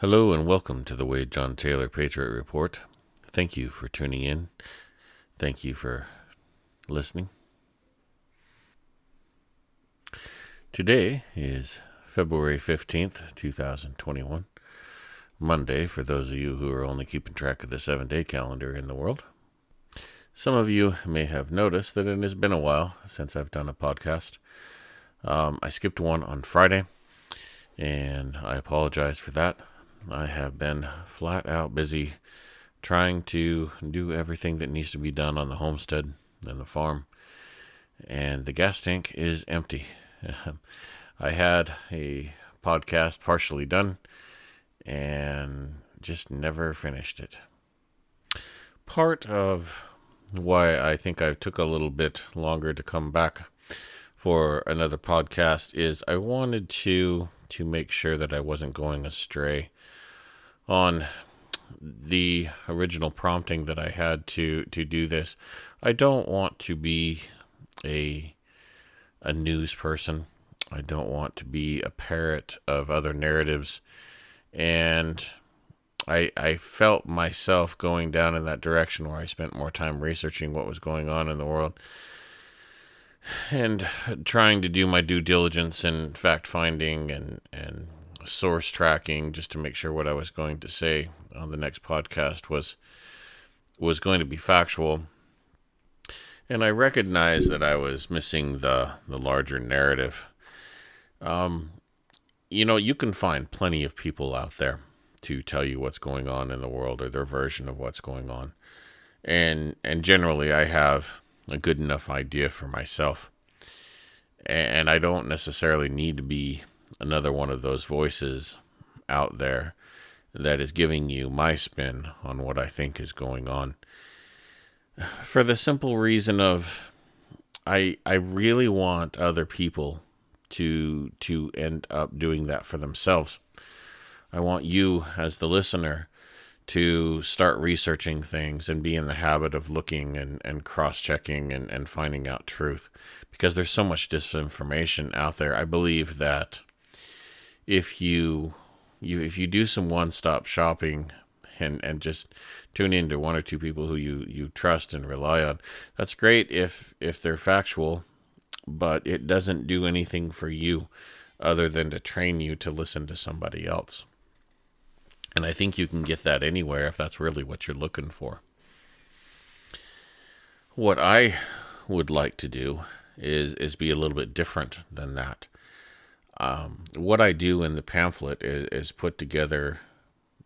Hello and welcome to the Wade John Taylor Patriot Report. Thank you for tuning in. Thank you for listening. Today is February 15th, 2021. Monday, for those of you who are only keeping track of the seven day calendar in the world. Some of you may have noticed that it has been a while since I've done a podcast. Um, I skipped one on Friday, and I apologize for that. I have been flat out busy trying to do everything that needs to be done on the homestead and the farm, and the gas tank is empty. I had a podcast partially done and just never finished it. Part of why I think I took a little bit longer to come back for another podcast is I wanted to to make sure that I wasn't going astray on the original prompting that I had to to do this. I don't want to be a a news person. I don't want to be a parrot of other narratives. And I I felt myself going down in that direction where I spent more time researching what was going on in the world and trying to do my due diligence and fact finding and and source tracking just to make sure what I was going to say on the next podcast was was going to be factual. And I recognized that I was missing the the larger narrative. Um, you know, you can find plenty of people out there to tell you what's going on in the world or their version of what's going on. And and generally I have a good enough idea for myself. And I don't necessarily need to be another one of those voices out there that is giving you my spin on what I think is going on. For the simple reason of I I really want other people to to end up doing that for themselves. I want you as the listener to start researching things and be in the habit of looking and, and cross checking and, and finding out truth because there's so much disinformation out there. I believe that if you you if you do some one stop shopping and and just tune in to one or two people who you you trust and rely on, that's great if if they're factual, but it doesn't do anything for you other than to train you to listen to somebody else. And I think you can get that anywhere if that's really what you're looking for. What I would like to do is is be a little bit different than that. Um, what I do in the pamphlet is, is put together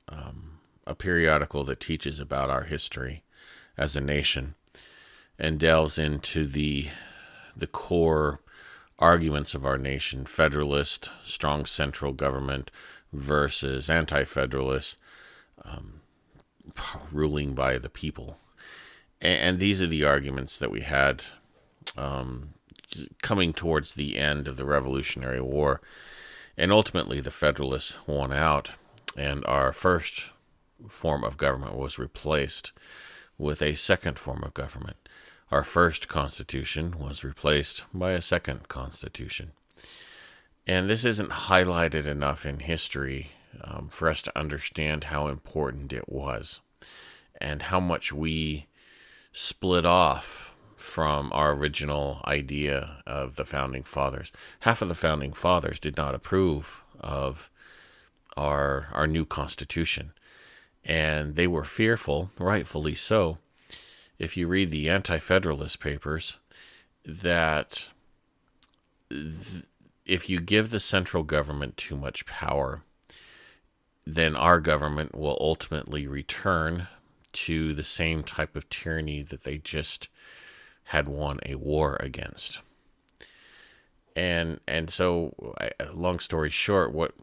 um, a periodical that teaches about our history as a nation and delves into the the core arguments of our nation federalist strong central government versus anti-federalist um, ruling by the people. And, these are the arguments that we had um, coming towards the end of the Revolutionary War. And ultimately, the Federalists won out, and our first form of government was replaced with a second form of government. Our first constitution was replaced by a second constitution. And this isn't highlighted enough in history um, for us to understand how important it was and how much we split off from our original idea of the founding fathers. Half of the founding fathers did not approve of our our new constitution, and they were fearful, rightfully so. If you read the anti-federalist papers, that th- if you give the central government too much power, then our government will ultimately return to the same type of tyranny that they just had won a war against. And and so, I, long story short, what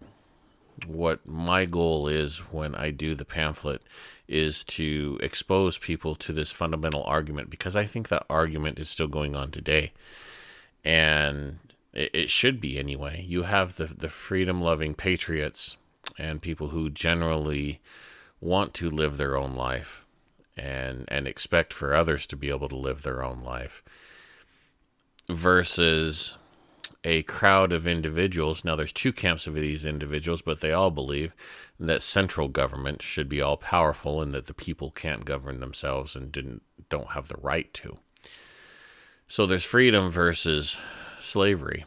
what my goal is when I do the pamphlet is to expose people to this fundamental argument because I think that argument is still going on today, and it, it should be anyway. You have the the freedom loving patriots and people who generally want to live their own life and and expect for others to be able to live their own life versus a crowd of individuals. Now, there's two camps of these individuals, but they all believe that central government should be all powerful and that the people can't govern themselves and didn't, don't have the right to. So there's freedom versus slavery.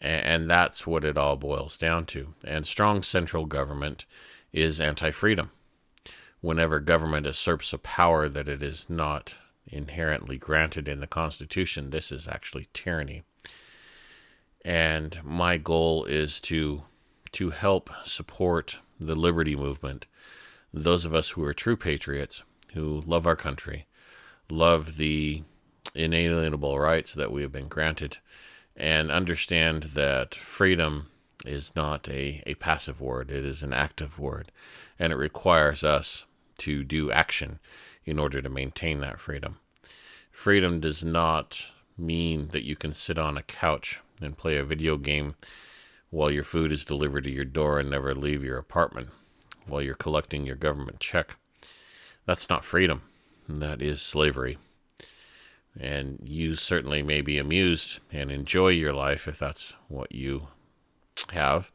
And that's what it all boils down to. And strong central government is anti freedom. Whenever government usurps a power that it is not inherently granted in the Constitution, this is actually tyranny. And my goal is to to help support the liberty movement. Those of us who are true patriots, who love our country, love the inalienable rights that we have been granted, and understand that freedom is not a, a passive word, it is an active word, and it requires us to do action in order to maintain that freedom. Freedom does not mean that you can sit on a couch and play a video game while your food is delivered to your door and never leave your apartment while you're collecting your government check. That's not freedom. That is slavery. And you certainly may be amused and enjoy your life if that's what you have.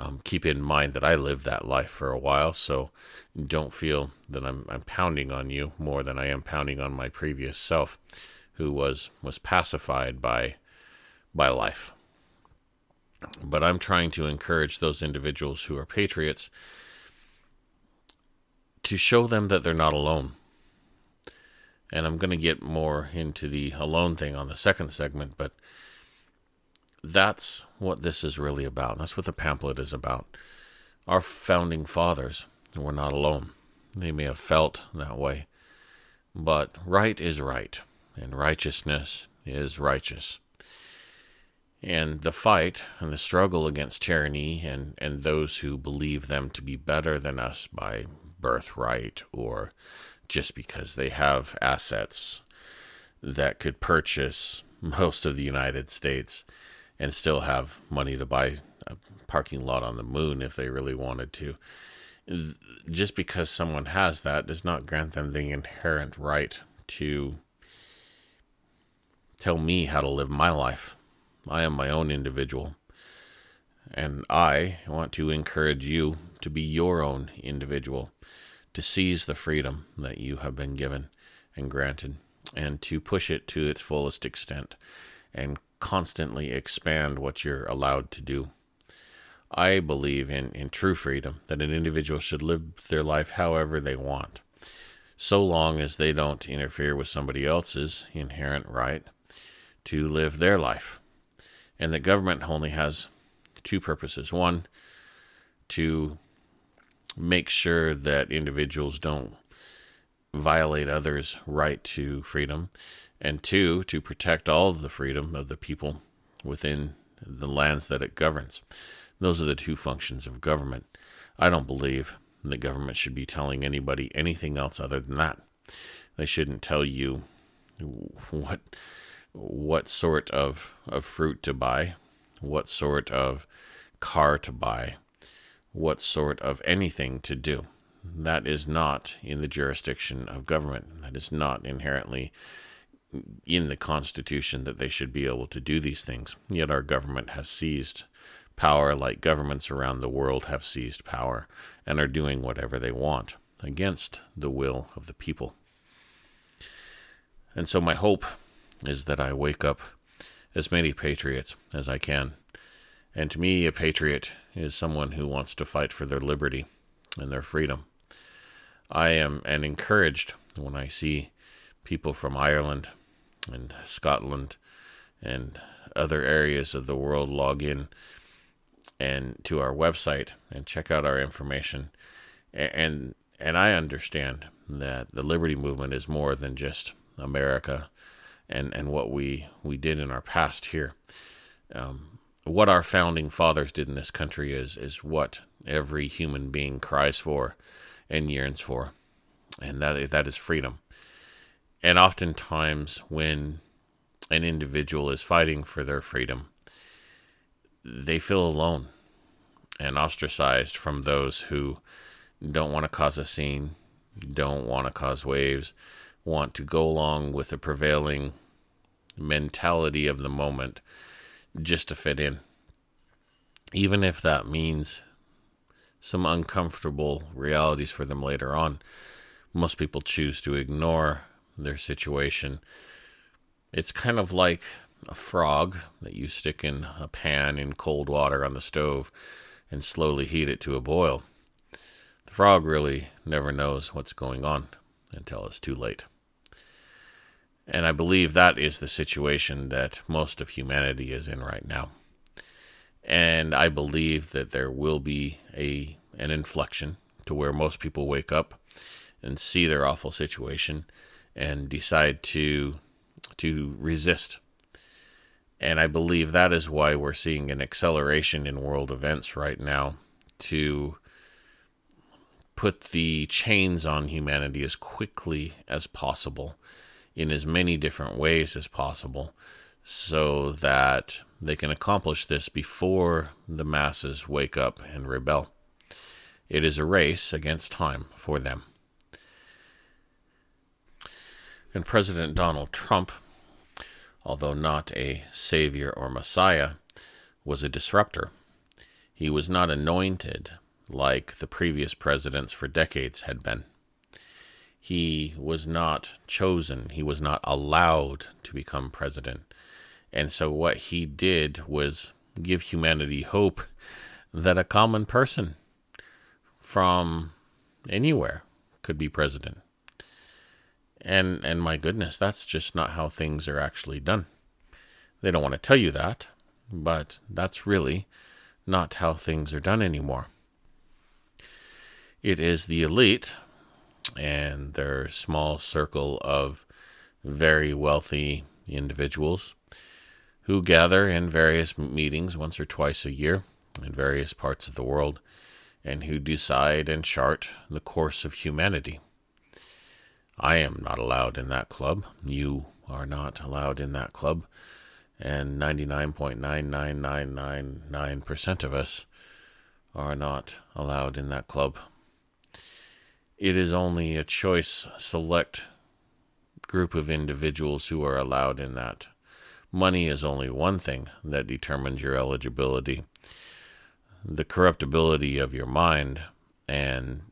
Um, keep in mind that I lived that life for a while, so don't feel that I'm, I'm pounding on you more than I am pounding on my previous self, who was was pacified by by life. But I'm trying to encourage those individuals who are patriots to show them that they're not alone and I'm going to get more into the alone thing on the second segment, but that's what this is really about. That's what the pamphlet is about. Our founding fathers were not alone. They may have felt that way, but right is right, and righteousness is righteous. And the fight and the struggle against tyranny and, and those who believe them to be better than us by birthright or just because they have assets that could purchase most of the United States and still have money to buy a parking lot on the moon if they really wanted to. Just because someone has that does not grant them the inherent right to tell me how to live my life. I am my own individual. And I want to encourage you to be your own individual to seize the freedom that you have been given and granted and to push it to its fullest extent and constantly expand what you're allowed to do. I believe in, in true freedom, that an individual should live their life however they want, so long as they don't interfere with somebody else's inherent right to live their life. And that government only has two purposes. One, to make sure that individuals don't violate others' right to freedom, and two, to protect all the freedom of the people within the lands that it governs. Those are the two functions of government. I don't believe the government should be telling anybody anything else other than that. They shouldn't tell you what what sort of, of fruit to buy, what sort of car to buy, what sort of anything to do. That is not in the jurisdiction of government. That is not inherently in the Constitution that they should be able to do these things. Yet our government has seized power like governments around the world have seized power and are doing whatever they want against the will of the people. And so my hope is that I wake up as many patriots as I can and to me, a patriot is someone who wants to fight for their liberty and their freedom. I am and encouraged when I see people from Ireland and Scotland and other areas of the world log in and to our website and check out our information and and I understand that the liberty movement is more than just America and and what we we did in our past here um, what our founding fathers did in this country is is what every human being cries for and yearns for, and that that is freedom. And oftentimes, when an individual is fighting for their freedom, they feel alone and ostracized from those who don't want to cause a scene, don't want to cause waves, want to go along with the prevailing mentality of the moment just to fit in. Even if that means some uncomfortable realities for them later on, most people choose to ignore their situation. It's kind of like a frog that you stick in a pan in cold water on the stove and slowly heat it to a boil. The frog really never knows what's going on until it's too late. And I believe that is the situation that most of humanity is in right now. And I believe that there will be a an inflection to where most people wake up and see their awful situation and decide to to resist. And I believe that is why we're seeing an acceleration in world events right now to put the chains on humanity as quickly as possible in as many different ways as possible so that they can accomplish this before the masses wake up and rebel. It is a race against time for them. And President Donald Trump, although not a savior or messiah, was a disruptor. He was not anointed like the previous presidents for decades had been. He was not chosen, he was not allowed to become president. And so, what he did was give humanity hope that a common person from anywhere could be president. And and my goodness, that's just not how things are actually done. They don't want to tell you that, but that's really not how things are done anymore. It is the elite and their small circle of very wealthy individuals who gather in various meetings once or twice a year in various parts of the world and who decide and chart the course of humanity. I am not allowed in that club. You are not allowed in that club. And 99.99999% of us are not allowed in that club. It is only a choice select group of individuals who are allowed in that. Money is only one thing that determines your eligibility. The corruptibility of your mind and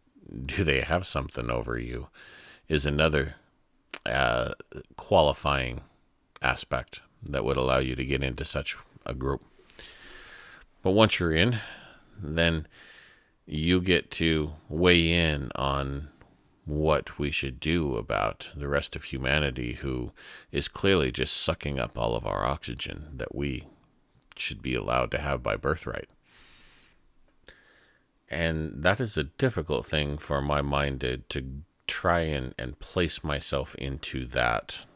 do they have something over you is another uh, qualifying aspect that would allow you to get into such a group. But once you're in, then you get to weigh in on what we should do about the rest of humanity who is clearly just sucking up all of our oxygen that we should be allowed to have by birthright. And that is a difficult thing for my mind to, to try and, and place myself into that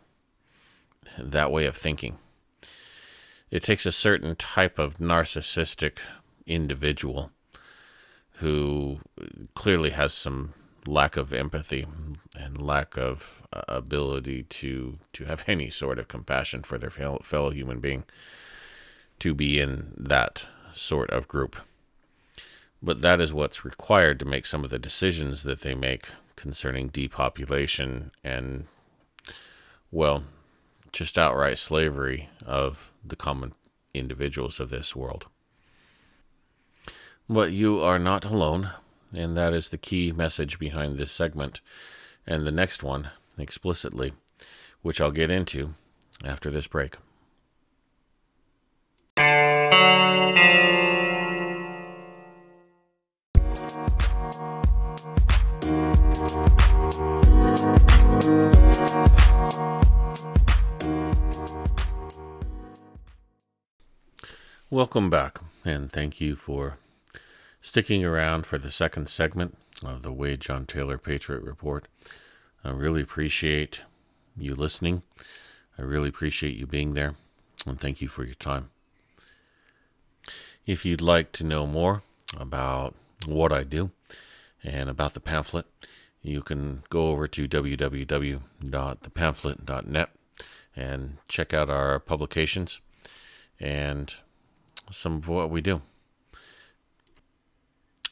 that way of thinking. It takes a certain type of narcissistic individual who clearly has some lack of empathy and lack of uh, ability to to have any sort of compassion for their fellow, fellow human being to be in that sort of group. But that is what's required to make some of the decisions that they make concerning depopulation and, well, just outright slavery of the common individuals of this world. But you are not alone, and that is the key message behind this segment and the next one explicitly, which I'll get into after this break. Welcome back, and thank you for sticking around for the second segment of the Wade John Taylor Patriot Report. I really appreciate you listening. I really appreciate you being there, and thank you for your time. If you'd like to know more about what I do and about the pamphlet, you can go over to www.thepamphlet.net and check out our publications and some of what we do.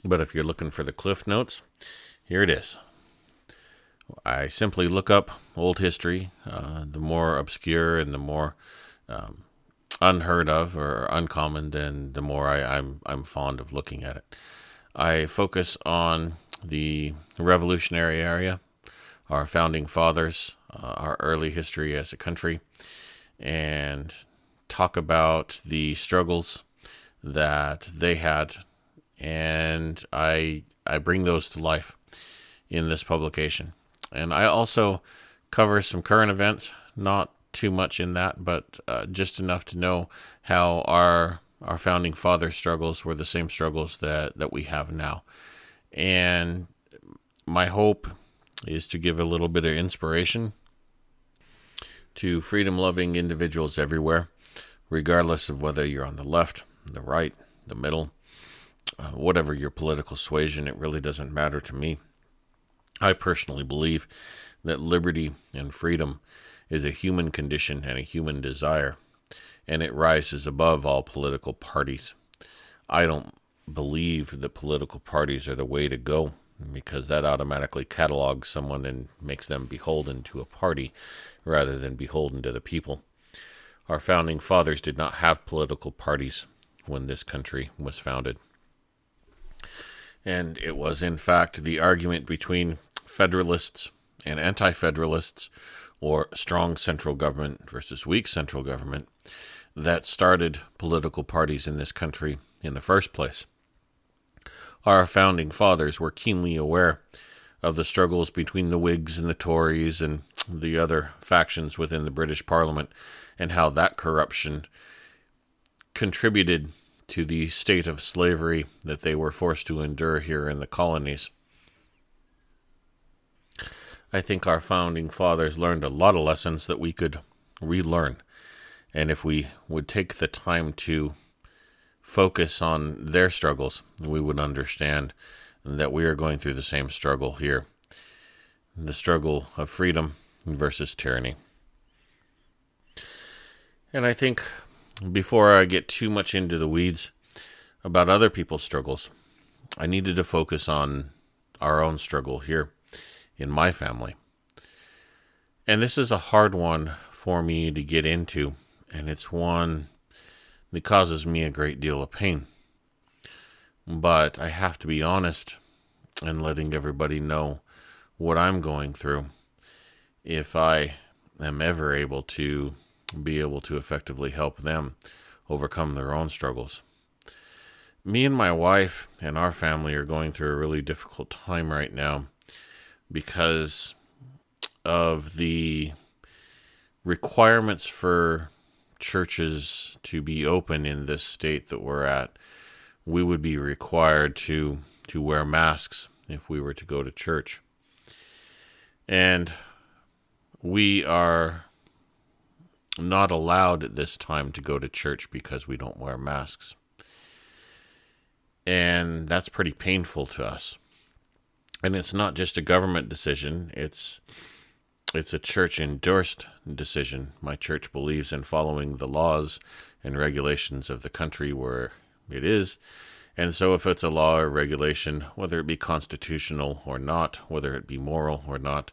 But if you're looking for the cliff notes, here it is. I simply look up old history, uh, the more obscure and the more um, unheard of or uncommon, then the more I, I'm I'm fond of looking at it. I focus on the revolutionary area, our founding fathers, uh, our early history as a country, and talk about the struggles that they had, and I I bring those to life in this publication. And I also cover some current events, not too much in that, but uh, just enough to know how our our founding fathers' struggles were the same struggles that, that we have now. And my hope is to give a little bit of inspiration to freedom loving individuals everywhere, regardless of whether you're on the left, the right, the middle, uh, whatever your political suasion, it really doesn't matter to me. I personally believe that liberty and freedom is a human condition and a human desire, and it rises above all political parties. I don't believe that political parties are the way to go because that automatically catalogs someone and makes them beholden to a party rather than beholden to the people. Our founding fathers did not have political parties when this country was founded. And it was, in fact, the argument between Federalists and Anti Federalists or strong central government versus weak central government that started political parties in this country in the first place. Our founding fathers were keenly aware of the struggles between the Whigs and the Tories and the other factions within the British Parliament and how that corruption contributed to the state of slavery that they were forced to endure here in the colonies. I think our founding fathers learned a lot of lessons that we could relearn. And if we would take the time to focus on their struggles, we would understand that we are going through the same struggle here the struggle of freedom versus tyranny. And I think before I get too much into the weeds about other people's struggles, I needed to focus on our own struggle here in my family. And this is a hard one for me to get into, and it's one that causes me a great deal of pain. But I have to be honest and letting everybody know what I'm going through if I am ever able to be able to effectively help them overcome their own struggles. Me and my wife and our family are going through a really difficult time right now because of the requirements for churches to be open in this state that we're at. We would be required to to wear masks if we were to go to church. And we are not allowed at this time to go to church because we don't wear masks. And that's pretty painful to us. And it's not just a government decision it's it's a church endorsed decision. My church believes in following the laws and regulations of the country where it is. And so if it's a law or regulation whether it be constitutional or not whether it be moral or not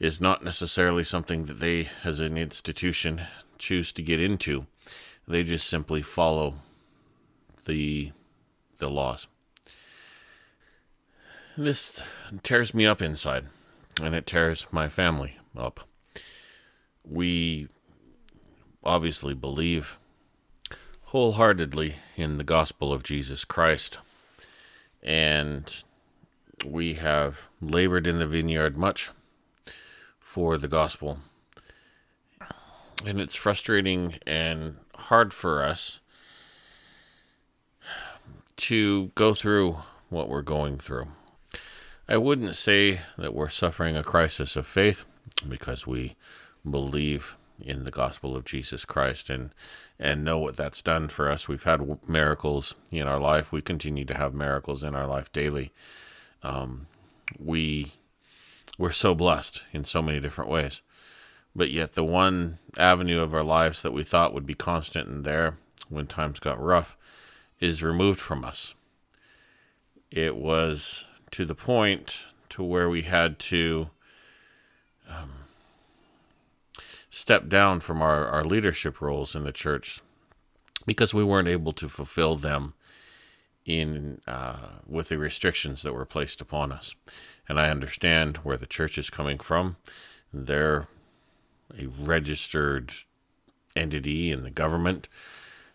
is not necessarily something that they as an institution choose to get into. They just simply follow the the laws. This tears me up inside, and it tears my family up. We obviously believe wholeheartedly in the gospel of Jesus Christ, and we have labored in the vineyard much for the gospel. And it's frustrating and hard for us to go through what we're going through. I wouldn't say that we're suffering a crisis of faith because we believe in the gospel of Jesus Christ and and know what that's done for us. We've had miracles in our life. We continue to have miracles in our life daily. Um, we we're so blessed in so many different ways. But yet, the one avenue of our lives that we thought would be constant and there when times got rough is removed from us. It was to the point to where we had to um, step down from our, our leadership roles in the church because we weren't able to fulfill them in uh, with the restrictions that were placed upon us. And I understand where the church is coming from. They're a registered entity in the government.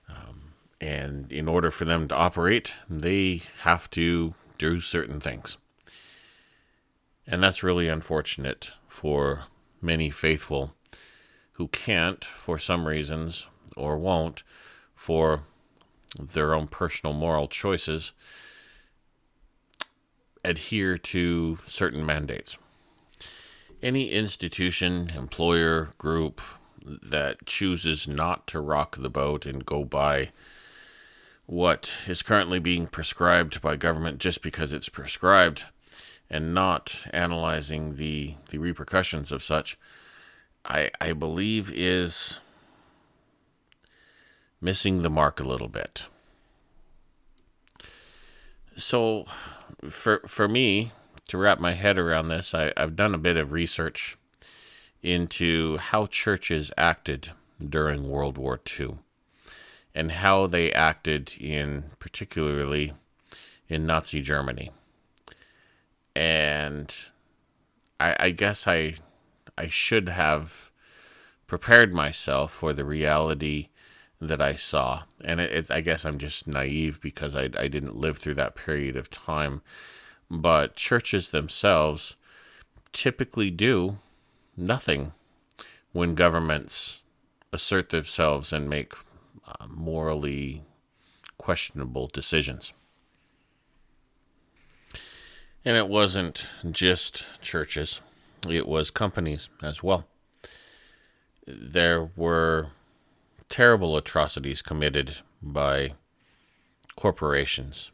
Um, and in order for them to operate, they have to do certain things. And that's really unfortunate for many faithful who can't, for some reasons, or won't, for their own personal moral choices, adhere to certain mandates. Any institution, employer, group that chooses not to rock the boat and go by what is currently being prescribed by government just because it's prescribed and not analyzing the, the repercussions of such, I, I believe is missing the mark a little bit. So, for for me to wrap my head around this, I, I've done a bit of research into how churches acted during World War II and how they acted in particularly in Nazi Germany. And I, I guess I I should have prepared myself for the reality that I saw. And it, it, I guess I'm just naive because I, I didn't live through that period of time. But churches themselves typically do nothing when governments assert themselves and make uh, morally questionable decisions. And it wasn't just churches, it was companies as well. There were terrible atrocities committed by corporations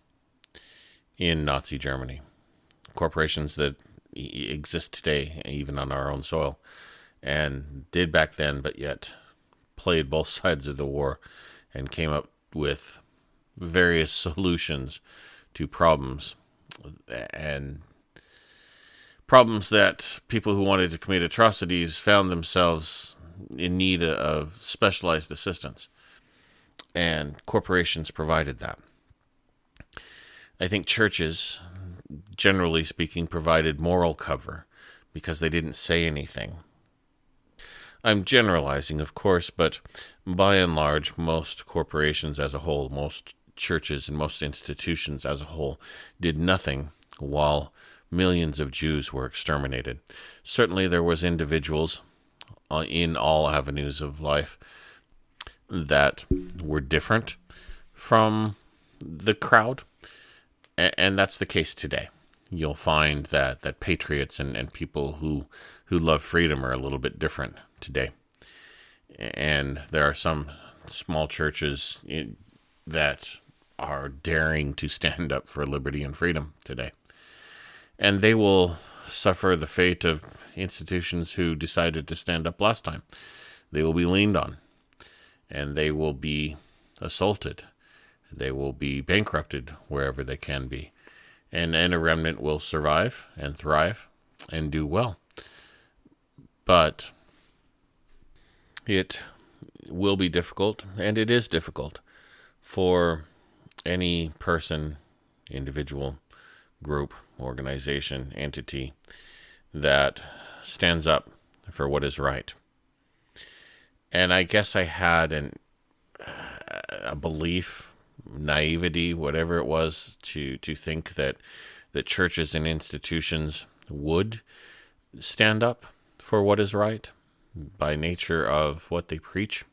in Nazi Germany. Corporations that exist today, even on our own soil, and did back then, but yet played both sides of the war and came up with various solutions to problems and problems that people who wanted to commit atrocities found themselves in need of specialized assistance, and corporations provided that. I think churches, generally speaking, provided moral cover because they didn't say anything. I'm generalizing, of course, but by and large, most corporations as a whole, most churches and most institutions as a whole, did nothing while millions of Jews were exterminated. Certainly, there was individuals Uh, in all avenues of life that were different from the crowd. And that's the case today. You'll find that, that patriots and, and people who, who love freedom are a little bit different today. And there are some small churches eh, that are daring to stand up for liberty and freedom today. And they will suffer the fate of institutions who decided to stand up last time. They will be leaned on and they will be assaulted. They will be bankrupted wherever they can be. And, and a remnant will survive and thrive and do well. But it will be difficult, and it is difficult for any person, individual, group, organization, entity that stands up for what is right. And I guess I had an a belief, naivety, whatever it was, to to think that that churches and institutions would stand up for what is right by nature of what they preach.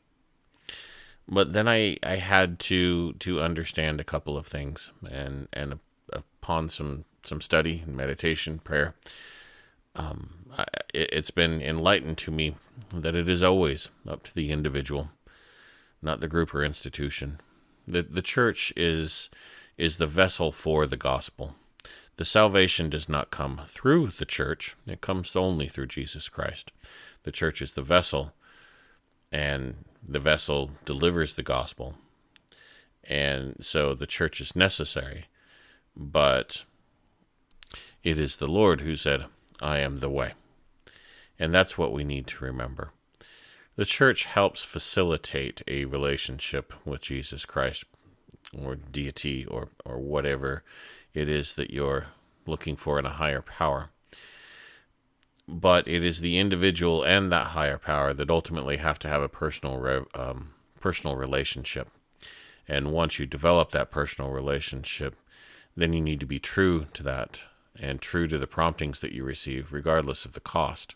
But then I, I had to to understand a couple of things and and upon some some study and meditation prayer um, it's been enlightened to me that it is always up to the individual, not the group or institution. The, the church is, is the vessel for the gospel. The salvation does not come through the church, it comes only through Jesus Christ. The church is the vessel, and the vessel delivers the gospel. And so the church is necessary, but it is the Lord who said, I am the way. And that's what we need to remember. The church helps facilitate a relationship with Jesus Christ or deity or, or whatever it is that you're looking for in a higher power. But it is the individual and that higher power that ultimately have to have a personal um, personal relationship. And once you develop that personal relationship, then you need to be true to that and true to the promptings that you receive, regardless of the cost.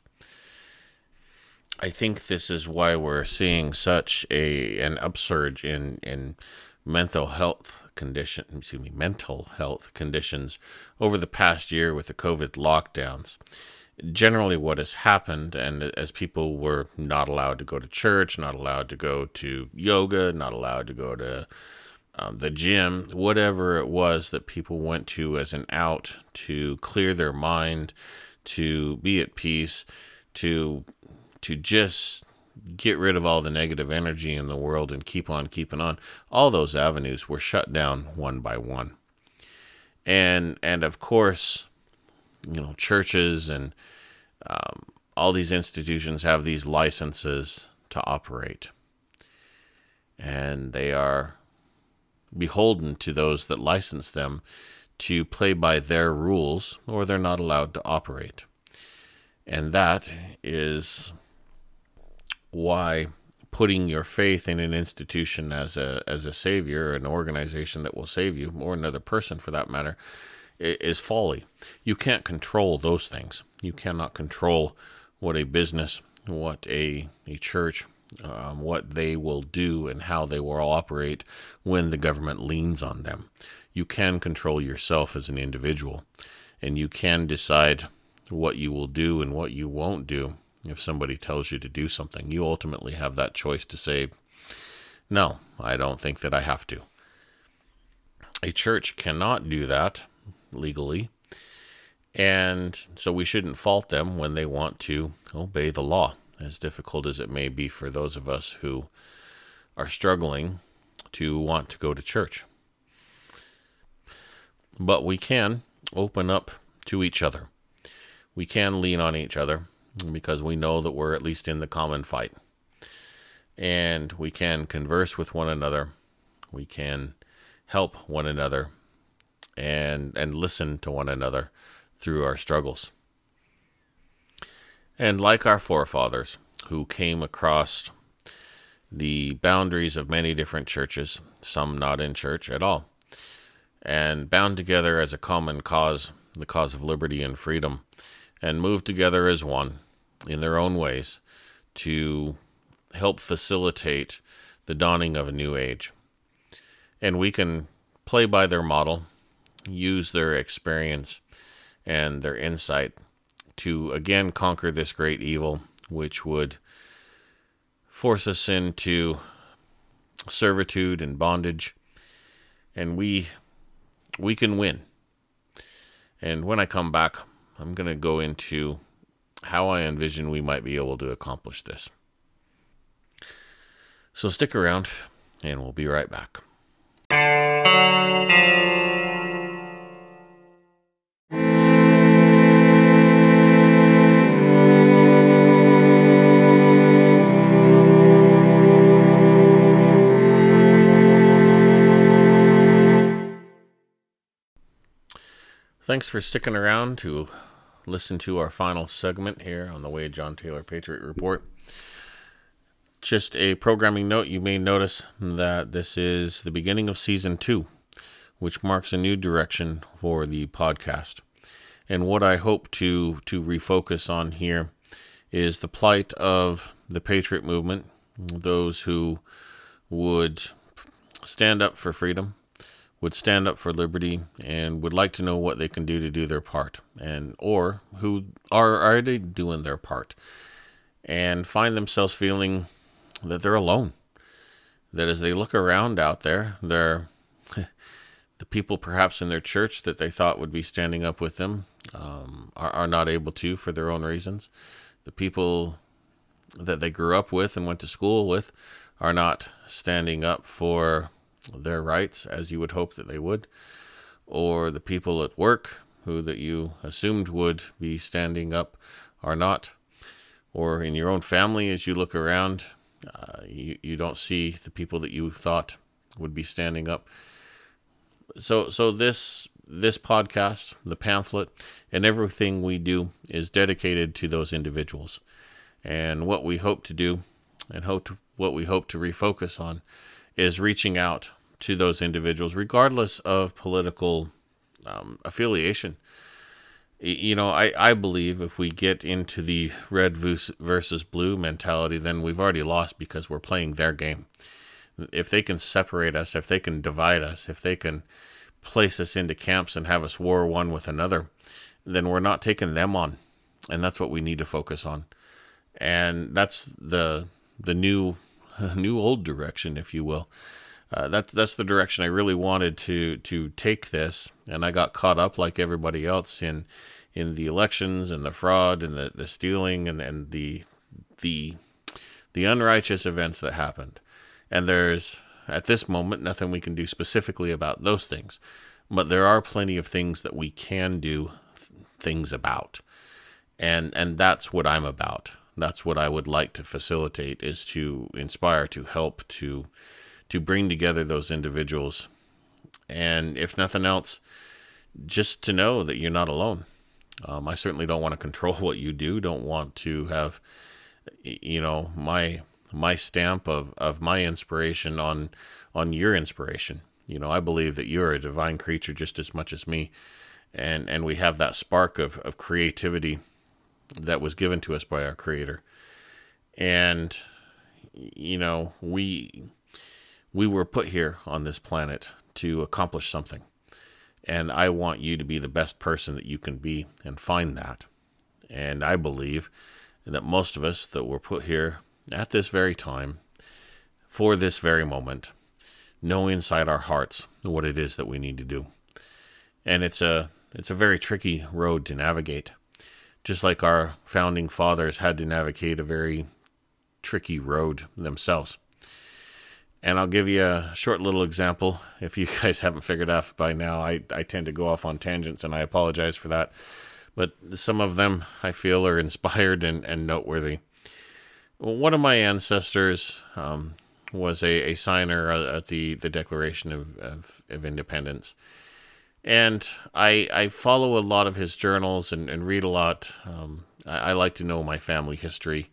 I think this is why we're seeing such a an upsurge in in mental health condition excuse me mental health conditions over the past year with the COVID lockdowns. Generally, what has happened, and as people were not allowed to go to church, not allowed to go to yoga, not allowed to go to um, the gym, whatever it was that people went to as an out to clear their mind, to be at peace, to to just get rid of all the negative energy in the world and keep on keeping on. All those avenues were shut down one by one. And and of course, you know, churches and um, all these institutions have these licenses to operate, and they are beholden to those that license them to play by their rules, or they're not allowed to operate. And that is why putting your faith in an institution as a as a savior, an organization that will save you, or another person for that matter, is folly. You can't control those things. You cannot control what a business, what a a church, um, what they will do and how they will operate when the government leans on them. You can control yourself as an individual, and you can decide what you will do and what you won't do if somebody tells you to do something. You ultimately have that choice to say, No, I don't think that I have to. A church cannot do that legally. And so we shouldn't fault them when they want to obey the law as difficult as it may be for those of us who are struggling to want to go to church. But we can open up to each other. We can lean on each other because we know that we're at least in the common fight. And we can converse with one another. We can help one another and and listen to one another through our struggles. And like our forefathers, who came across the boundaries of many different churches, some not in church at all, and bound together as a common cause, the cause of liberty and freedom, and moved together as one in their own ways to help facilitate the dawning of a new age. And we can play by their model, use their experience and their insight to again conquer this great evil, which would force us into servitude and bondage, and we we can win. And when I come back, I'm going to go into how I envision we might be able to accomplish this. So stick around, and we'll be right back. Thanks for sticking around to listen to our final segment here on the Wade John Taylor Patriot Report. Just a programming note you may notice that this is the beginning of season two, which marks a new direction for the podcast. And what I hope to, to refocus on here is the plight of the Patriot movement, those who would stand up for freedom would stand up for liberty and would like to know what they can do to do their part and or who are already doing their part and find themselves feeling that they're alone. That as they look around out there they're the people perhaps in their church that they thought would be standing up with them um, are, are not able to for their own reasons. The people that they grew up with and went to school with are not standing up for their rights as you would hope that they would, or the people at work who that you assumed would be standing up are not, or in your own family as you look around, uh, you, you don't see the people that you thought would be standing up. So, so this this podcast, the pamphlet, and everything we do is dedicated to those individuals. And what we hope to do, and hope to, what we hope to refocus on, is reaching out to those individuals, regardless of political um, affiliation. You know, I, I believe if we get into the red versus blue mentality, then we've already lost because we're playing their game. If they can separate us, if they can divide us, if they can place us into camps and have us war one with another, then we're not taking them on. And that's what we need to focus on. And that's the the new new old direction, if you will. Uh, that's that's the direction I really wanted to to take this, and I got caught up like everybody else in in the elections and the fraud and the, the stealing and, and the the the unrighteous events that happened. And there's at this moment nothing we can do specifically about those things, but there are plenty of things that we can do things about, and and that's what I'm about. That's what I would like to facilitate is to inspire, to help, to to bring together those individuals. And if nothing else, just to know that you're not alone. Um, I certainly don't want to control what you do. Don't want to have, you know, my my stamp of, of my inspiration on on your inspiration. You know, I believe that you're a divine creature just as much as me, and and we have that spark of, of creativity that was given to us by our Creator, and you know we we were put here on this planet to accomplish something. And I want you to be the best person that you can be and find that. And I believe that most of us that were put here at this very time, for this very moment, know inside our hearts what it is that we need to do. And it's a it's a very tricky road to navigate. Just like our founding fathers had to navigate a very tricky road themselves. And I'll give you a short little example. If you guys haven't figured out by now, I, I tend to go off on tangents and I apologize for that. But some of them I feel are inspired and, and noteworthy. One of my ancestors um, was a, a signer at the, the Declaration of, of, of Independence. And I, I follow a lot of his journals and, and read a lot. Um, I, I like to know my family history.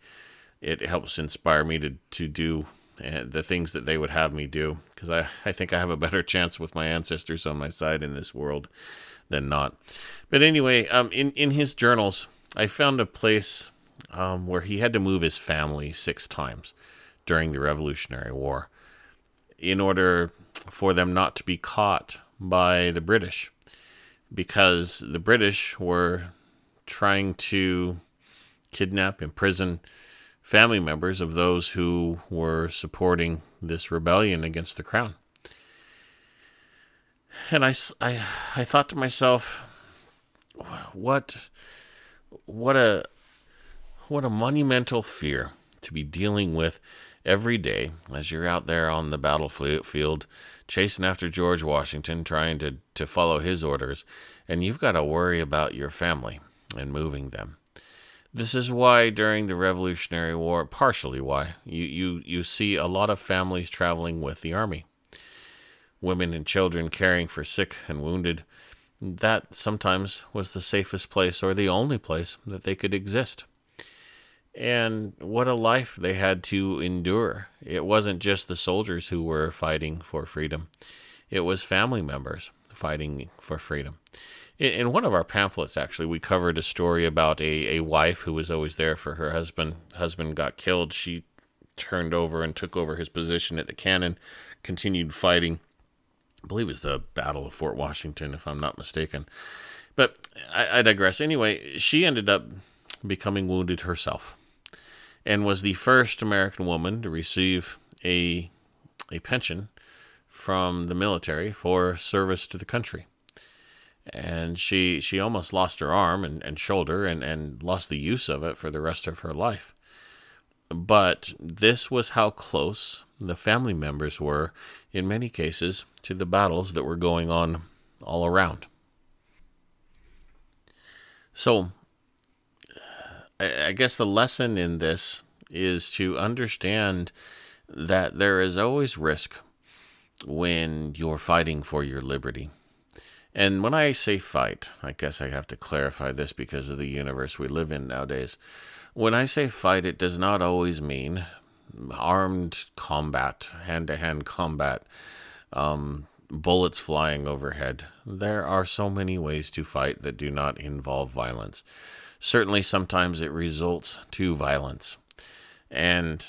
It helps inspire me to, to do the things that they would have me do because I, I think I have a better chance with my ancestors on my side in this world than not. But anyway, um, in, in his journals, I found a place um, where he had to move his family six times during the Revolutionary War in order for them not to be caught by the British because the British were trying to kidnap, imprison, family members of those who were supporting this rebellion against the crown. And I, I, I thought to myself, what, what a, what a monumental fear to be dealing with every day as you're out there on the battlefield chasing after George Washington, trying to, to follow his orders, and you've got to worry about your family and moving them. This is why during the Revolutionary War, partially why, you, you, you see a lot of families traveling with the army. Women and children caring for sick and wounded. That sometimes was the safest place or the only place that they could exist. And what a life they had to endure. It wasn't just the soldiers who were fighting for freedom, it was family members fighting for freedom. In one of our pamphlets actually we covered a story about a, a wife who was always there for her husband. Husband got killed. She turned over and took over his position at the cannon continued fighting. I believe it was the battle of fort washington if i'm not mistaken. But I, I digress. Anyway she ended up becoming wounded herself and was the first american woman to receive a a pension from the military for service to the country and she she almost lost her arm and, and shoulder and, and lost the use of it for the rest of her life. But this was how close the family members were, in many cases, to the battles that were going on all around. So, I guess the lesson in this is to understand that there is always risk when you're fighting for your liberty. And when I say fight, I guess I have to clarify this because of the universe we live in nowadays. When I say fight, it does not always mean armed combat, hand to hand combat, um, bullets flying overhead. There are so many ways to fight that do not involve violence. Certainly, sometimes it results to violence. And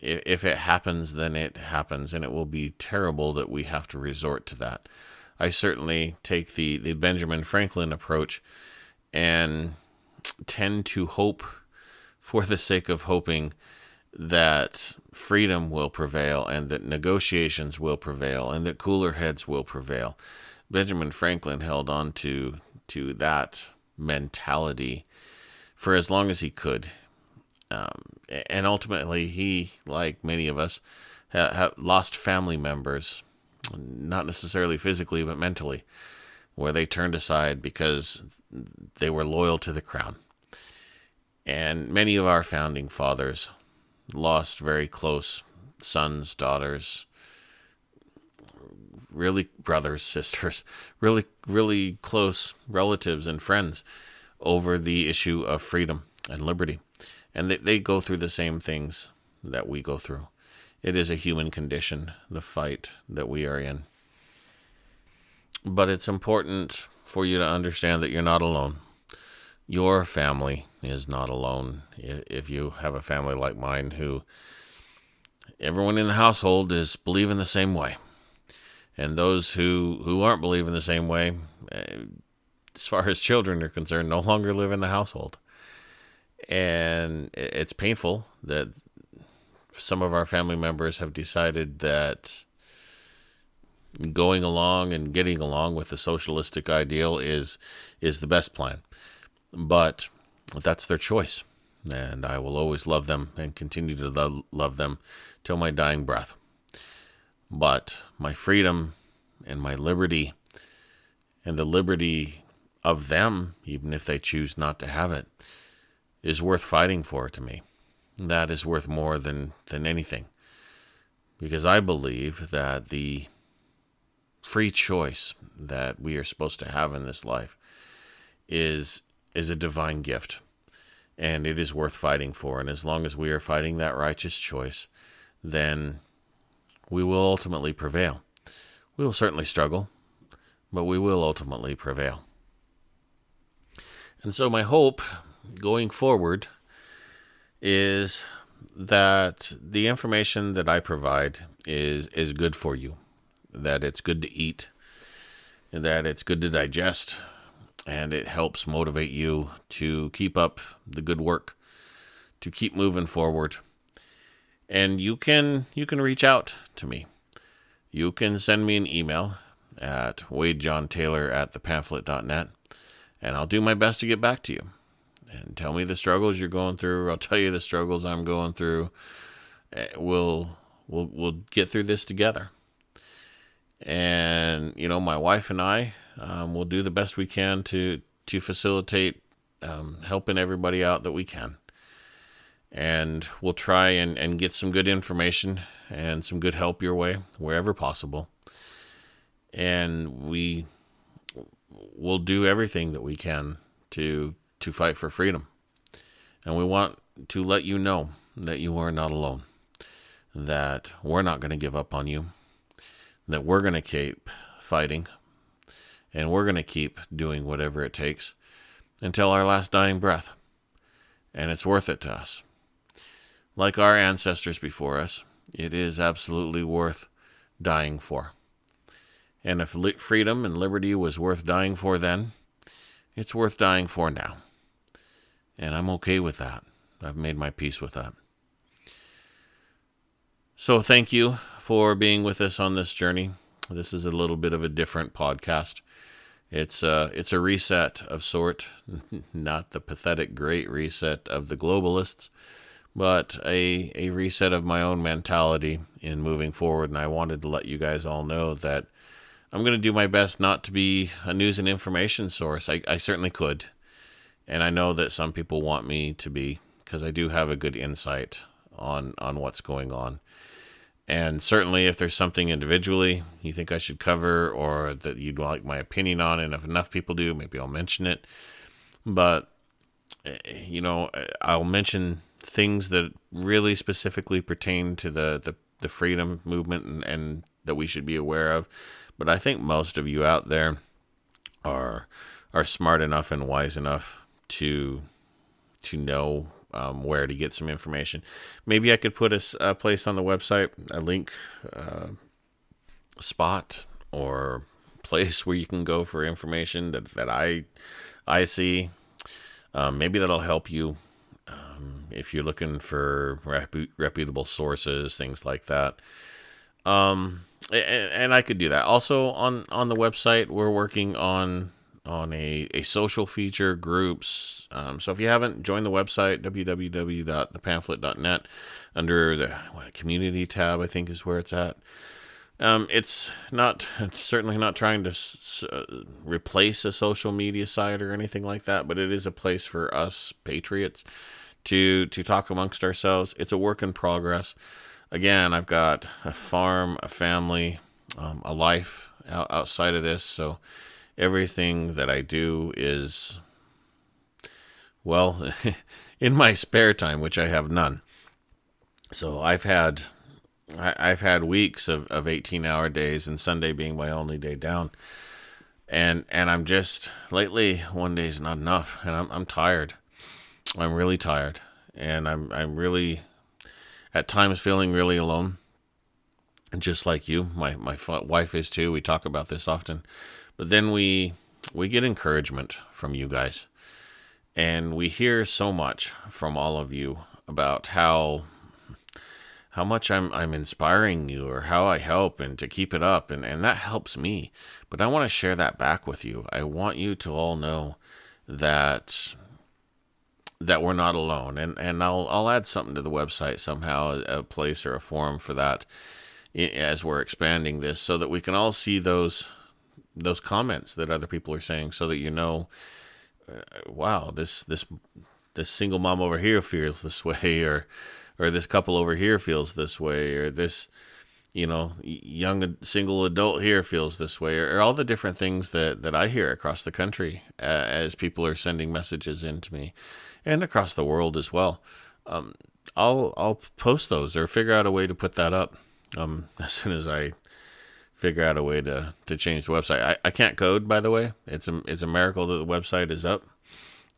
if it happens, then it happens, and it will be terrible that we have to resort to that. I certainly take the, the Benjamin Franklin approach and tend to hope, for the sake of hoping, that freedom will prevail and that negotiations will prevail and that cooler heads will prevail. Benjamin Franklin held on to to that mentality for as long as he could. Um, and ultimately, he, like many of us, ha- ha- lost family members, not necessarily physically, but mentally, where they turned aside because they were loyal to the crown. And many of our founding fathers lost very close sons, daughters, really brothers, sisters, really, really close relatives and friends over the issue of freedom and liberty. And they, they go through the same things that we go through. It is a human condition, the fight that we are in. But it's important for you to understand that you're not alone. Your family is not alone. If you have a family like mine who everyone in the household is believing the same way. And those who, who aren't believing the same way, eh, as far as children are concerned, no longer live in the household. And it's painful that some of our family members have decided that going along and getting along with the socialistic ideal is is the best plan. But that's their choice. And I will always love them and continue to lo- love them till my dying breath. But my freedom and my liberty and the liberty of them, even if they choose not to have it, is worth fighting for to me. That is worth more than, than anything. Because I believe that the free choice that we are supposed to have in this life is is a divine gift and it is worth fighting for and as long as we are fighting that righteous choice then we will ultimately prevail we will certainly struggle but we will ultimately prevail and so my hope going forward is that the information that I provide is is good for you, that it's good to eat, that it's good to digest, and it helps motivate you to keep up the good work, to keep moving forward. And you can you can reach out to me. You can send me an email at wadejohntaylor at thepamphlet.net, and I'll do my best to get back to you and tell me the struggles you're going through. I'll tell you the struggles I'm going through. Eh, we'll we'll we'll get through this together. And you know, my wife and I um, will do the best we can to to facilitate um, helping everybody out that we can. And we'll try and, and get some good information and some good help your way wherever possible. And we will do everything that we can to to fight for freedom. And we want to let you know that you are not alone, that we're not going to give up on you, that we're going to keep fighting, and we're going to keep doing whatever it takes until our last dying breath. And it's worth it to us. Like our ancestors before us, it is absolutely worth dying for. And if freedom and liberty was worth dying for then, it's worth dying for now. And I'm okay with that. I've made my peace with that. So thank you for being with us on this journey. This is a little bit of a different podcast. It's a, it's a reset of sort, not the pathetic great reset of the globalists, but a, a reset of my own mentality in moving forward. And I wanted to let you guys all know that I'm going to do my best not to be a news and information source. I, I certainly could and I know that some people want me to be because I do have a good insight on on what's going on. And certainly, if there's something individually you think I should cover or that you'd like my opinion on, and if enough people do, maybe I'll mention it. But, eh, you know, I'll mention things that really specifically pertain to the, the, the freedom movement and, and that we should be aware of. But I think most of you out there are are smart enough and wise enough to to know um, where to get some information. Maybe I could put a, a place on the website, a link uh, spot or place where you can go for information that, that I I see. Um, maybe that'll help you um, if you're looking for repu- reputable sources, things like that. Um, and, I could do that. Also on on the website, we're working on on a, a social feature groups. Um, so if you haven't joined the website, www.thepamphlet.net, under the what, community tab, I think is where it's at. Um, it's not it's certainly not trying to s- uh, replace a social media site or anything like that, but it is a place for us patriots to to talk amongst ourselves. It's a work in progress. Again, I've got a farm, a family, um, a life outside of this, so everything that I do is, well, in my spare time, which I have none. So I've had, I've had weeks of, of 18 hour days and Sunday being my only day down. And, and I'm just lately one day is not enough and I'm, I'm tired. I'm really tired and I'm, I'm really at times feeling really alone. Just like you, my, my wife is too. We talk about this often but then we we get encouragement from you guys. And we hear so much from all of you about how how much I'm I'm inspiring you or how I help and to keep it up and, and that helps me. But I want to share that back with you. I want you to all know that that we're not alone. And and I'll I'll add something to the website somehow, a place or a forum for that as we're expanding this so that we can all see those those comments that other people are saying so that you know uh, wow this this this single mom over here feels this way or or this couple over here feels this way or this you know young single adult here feels this way or, or all the different things that that I hear across the country uh, as people are sending messages in to me and across the world as well um, I'll I'll post those or figure out a way to put that up um, as soon as I figure out a way to, to change the website. I, I can't code, by the way. It's a it's a miracle that the website is up.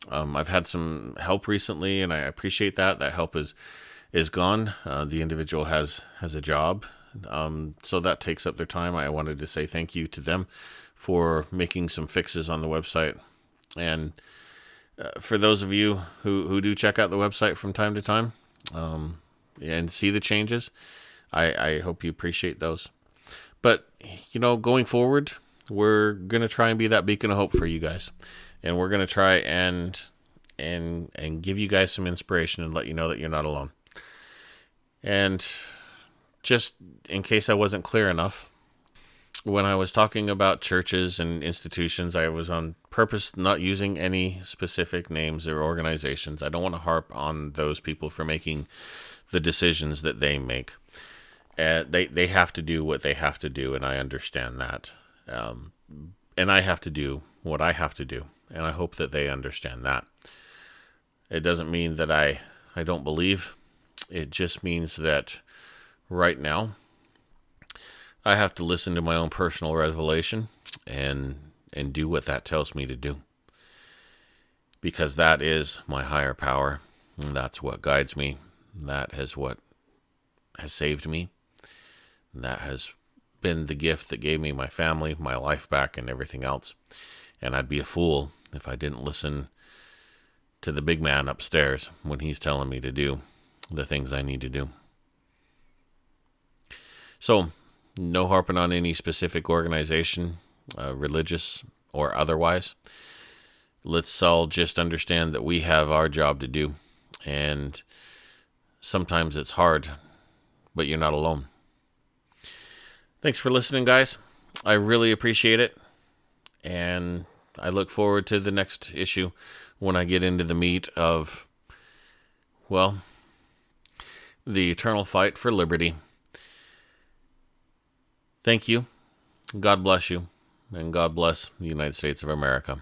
Um, I've had some help recently, and I appreciate that. That help is is gone. Uh, the individual has has a job, um, so that takes up their time. I wanted to say thank you to them for making some fixes on the website, and uh, for those of you who who do check out the website from time to time um, and see the changes, I I hope you appreciate those. But, you know, going forward, we're going to try and be that beacon of hope for you guys. And we're going to try and and and give you guys some inspiration and let you know that you're not alone. And just in case I wasn't clear enough, when I was talking about churches and institutions, I was on purpose not using any specific names or organizations. I don't want to harp on those people for making the decisions that they make uh, they they have to do what they have to do, and I understand that. Um, and I have to do what I have to do, and I hope that they understand that. It doesn't mean that I I don't believe. It just means that right now I have to listen to my own personal revelation and and do what that tells me to do. Because that is my higher power. That's what guides me. That is what has saved me. That has been the gift that gave me my family, my life back, and everything else. And I'd be a fool if I didn't listen to the big man upstairs when he's telling me to do the things I need to do. So, no harping on any specific organization, uh, religious or otherwise. Let's all just understand that we have our job to do. And sometimes it's hard, but you're not alone. Thanks for listening, guys. I really appreciate it. And I look forward to the next issue when I get into the meat of, well, the eternal fight for liberty. Thank you. God bless you. And God bless the United States of America.